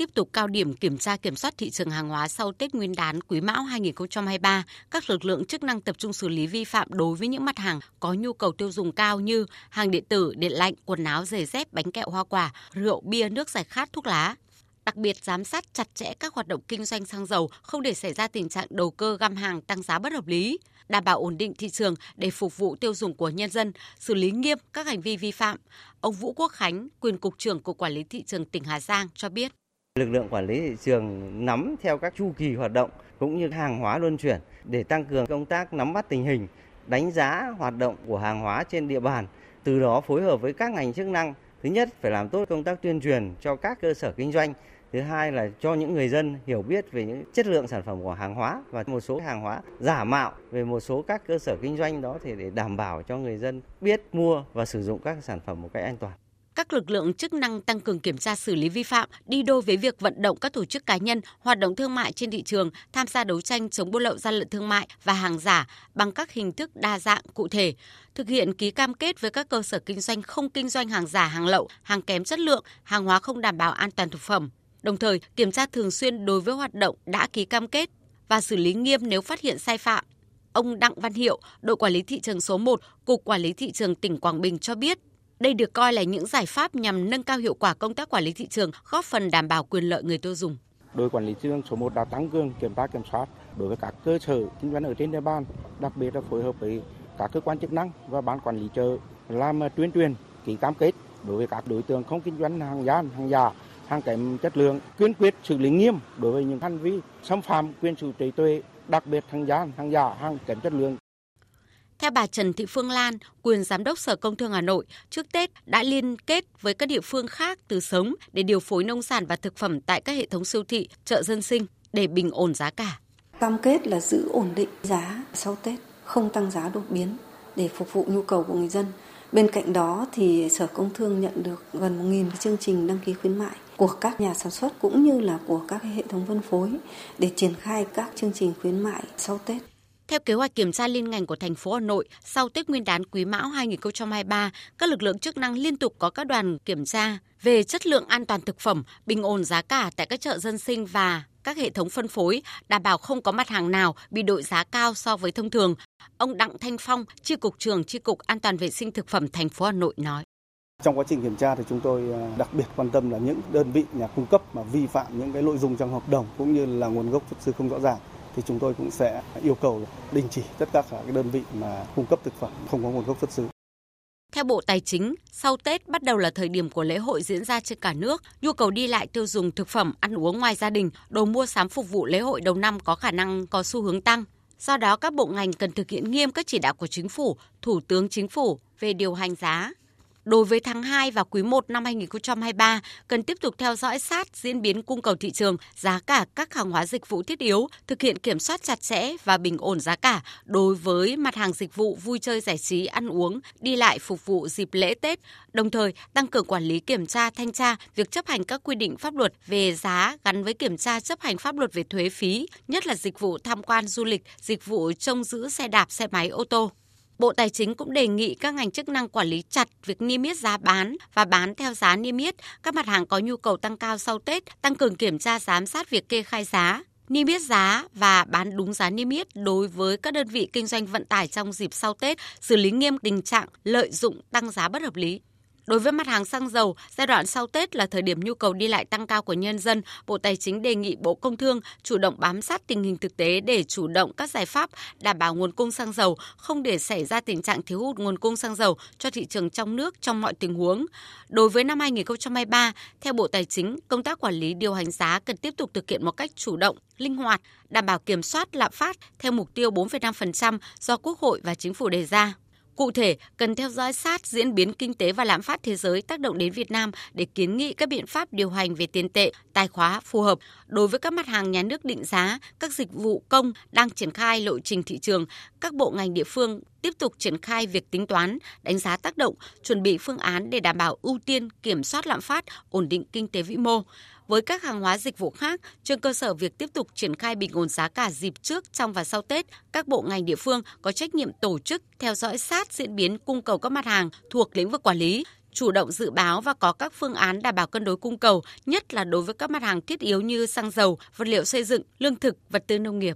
tiếp tục cao điểm kiểm tra kiểm soát thị trường hàng hóa sau Tết Nguyên đán Quý Mão 2023, các lực lượng chức năng tập trung xử lý vi phạm đối với những mặt hàng có nhu cầu tiêu dùng cao như hàng điện tử, điện lạnh, quần áo, giày dép, bánh kẹo hoa quả, rượu, bia, nước giải khát, thuốc lá đặc biệt giám sát chặt chẽ các hoạt động kinh doanh xăng dầu, không để xảy ra tình trạng đầu cơ găm hàng tăng giá bất hợp lý, đảm bảo ổn định thị trường để phục vụ tiêu dùng của nhân dân, xử lý nghiêm các hành vi vi phạm. Ông Vũ Quốc Khánh, quyền cục trưởng Cục Quản lý thị trường tỉnh Hà Giang cho biết. Lực lượng quản lý thị trường nắm theo các chu kỳ hoạt động cũng như hàng hóa luân chuyển để tăng cường công tác nắm bắt tình hình, đánh giá hoạt động của hàng hóa trên địa bàn, từ đó phối hợp với các ngành chức năng Thứ nhất phải làm tốt công tác tuyên truyền cho các cơ sở kinh doanh. Thứ hai là cho những người dân hiểu biết về những chất lượng sản phẩm của hàng hóa và một số hàng hóa giả mạo về một số các cơ sở kinh doanh đó thì để đảm bảo cho người dân biết mua và sử dụng các sản phẩm một cách an toàn các lực lượng chức năng tăng cường kiểm tra xử lý vi phạm, đi đôi với việc vận động các tổ chức cá nhân hoạt động thương mại trên thị trường tham gia đấu tranh chống buôn lậu gian lận thương mại và hàng giả bằng các hình thức đa dạng cụ thể, thực hiện ký cam kết với các cơ sở kinh doanh không kinh doanh hàng giả, hàng lậu, hàng kém chất lượng, hàng hóa không đảm bảo an toàn thực phẩm. Đồng thời, kiểm tra thường xuyên đối với hoạt động đã ký cam kết và xử lý nghiêm nếu phát hiện sai phạm. Ông Đặng Văn Hiệu, đội quản lý thị trường số 1, Cục Quản lý thị trường tỉnh Quảng Bình cho biết, đây được coi là những giải pháp nhằm nâng cao hiệu quả công tác quản lý thị trường, góp phần đảm bảo quyền lợi người tiêu dùng. Đội quản lý thị trường số 1 đã tăng cường kiểm tra kiểm soát đối với các cơ sở kinh doanh ở trên địa bàn, đặc biệt là phối hợp với các cơ quan chức năng và ban quản lý chợ làm à, tuyên truyền ký cam kết đối với các đối tượng không kinh doanh hàng gian, hàng giả, hàng kém chất lượng, kiên quyết xử lý nghiêm đối với những hành vi xâm phạm quyền chủ trí tuệ, đặc biệt hàng gian, hàng giả, hàng kém chất lượng theo bà Trần Thị Phương Lan, quyền giám đốc Sở Công Thương Hà Nội, trước Tết đã liên kết với các địa phương khác từ sớm để điều phối nông sản và thực phẩm tại các hệ thống siêu thị, chợ dân sinh để bình ổn giá cả. Cam kết là giữ ổn định giá sau Tết, không tăng giá đột biến để phục vụ nhu cầu của người dân. Bên cạnh đó thì Sở Công Thương nhận được gần 1.000 chương trình đăng ký khuyến mại của các nhà sản xuất cũng như là của các hệ thống phân phối để triển khai các chương trình khuyến mại sau Tết. Theo kế hoạch kiểm tra liên ngành của thành phố Hà Nội, sau Tết Nguyên đán Quý Mão 2023, các lực lượng chức năng liên tục có các đoàn kiểm tra về chất lượng an toàn thực phẩm, bình ổn giá cả tại các chợ dân sinh và các hệ thống phân phối, đảm bảo không có mặt hàng nào bị đội giá cao so với thông thường. Ông Đặng Thanh Phong, Chi cục trưởng Chi cục An toàn vệ sinh thực phẩm thành phố Hà Nội nói. Trong quá trình kiểm tra thì chúng tôi à, đặc biệt quan tâm là những đơn vị nhà cung cấp mà vi phạm những cái nội dung trong hợp đồng cũng như là nguồn gốc xuất xứ không rõ ràng thì chúng tôi cũng sẽ yêu cầu đình chỉ tất cả các đơn vị mà cung cấp thực phẩm không có nguồn gốc xuất xứ. Theo Bộ Tài chính, sau Tết bắt đầu là thời điểm của lễ hội diễn ra trên cả nước, nhu cầu đi lại tiêu dùng thực phẩm, ăn uống ngoài gia đình, đồ mua sắm phục vụ lễ hội đầu năm có khả năng có xu hướng tăng. Do đó, các bộ ngành cần thực hiện nghiêm các chỉ đạo của chính phủ, Thủ tướng Chính phủ về điều hành giá, Đối với tháng 2 và quý 1 năm 2023, cần tiếp tục theo dõi sát diễn biến cung cầu thị trường, giá cả các hàng hóa dịch vụ thiết yếu, thực hiện kiểm soát chặt chẽ và bình ổn giá cả đối với mặt hàng dịch vụ vui chơi giải trí, ăn uống, đi lại phục vụ dịp lễ Tết, đồng thời tăng cường quản lý kiểm tra thanh tra việc chấp hành các quy định pháp luật về giá gắn với kiểm tra chấp hành pháp luật về thuế phí, nhất là dịch vụ tham quan du lịch, dịch vụ trông giữ xe đạp, xe máy, ô tô. Bộ Tài chính cũng đề nghị các ngành chức năng quản lý chặt việc niêm yết giá bán và bán theo giá niêm yết các mặt hàng có nhu cầu tăng cao sau Tết, tăng cường kiểm tra giám sát việc kê khai giá, niêm yết giá và bán đúng giá niêm yết đối với các đơn vị kinh doanh vận tải trong dịp sau Tết, xử lý nghiêm tình trạng lợi dụng tăng giá bất hợp lý. Đối với mặt hàng xăng dầu, giai đoạn sau Tết là thời điểm nhu cầu đi lại tăng cao của nhân dân, Bộ Tài chính đề nghị Bộ Công Thương chủ động bám sát tình hình thực tế để chủ động các giải pháp đảm bảo nguồn cung xăng dầu, không để xảy ra tình trạng thiếu hụt nguồn cung xăng dầu cho thị trường trong nước trong mọi tình huống. Đối với năm 2023, theo Bộ Tài chính, công tác quản lý điều hành giá cần tiếp tục thực hiện một cách chủ động, linh hoạt, đảm bảo kiểm soát lạm phát theo mục tiêu 4,5% do Quốc hội và Chính phủ đề ra. Cụ thể, cần theo dõi sát diễn biến kinh tế và lạm phát thế giới tác động đến Việt Nam để kiến nghị các biện pháp điều hành về tiền tệ, tài khóa phù hợp. Đối với các mặt hàng nhà nước định giá, các dịch vụ công đang triển khai lộ trình thị trường, các bộ ngành địa phương tiếp tục triển khai việc tính toán, đánh giá tác động, chuẩn bị phương án để đảm bảo ưu tiên kiểm soát lạm phát, ổn định kinh tế vĩ mô với các hàng hóa dịch vụ khác trên cơ sở việc tiếp tục triển khai bình ổn giá cả dịp trước, trong và sau Tết, các bộ ngành địa phương có trách nhiệm tổ chức theo dõi sát diễn biến cung cầu các mặt hàng thuộc lĩnh vực quản lý, chủ động dự báo và có các phương án đảm bảo cân đối cung cầu, nhất là đối với các mặt hàng thiết yếu như xăng dầu, vật liệu xây dựng, lương thực, vật tư nông nghiệp.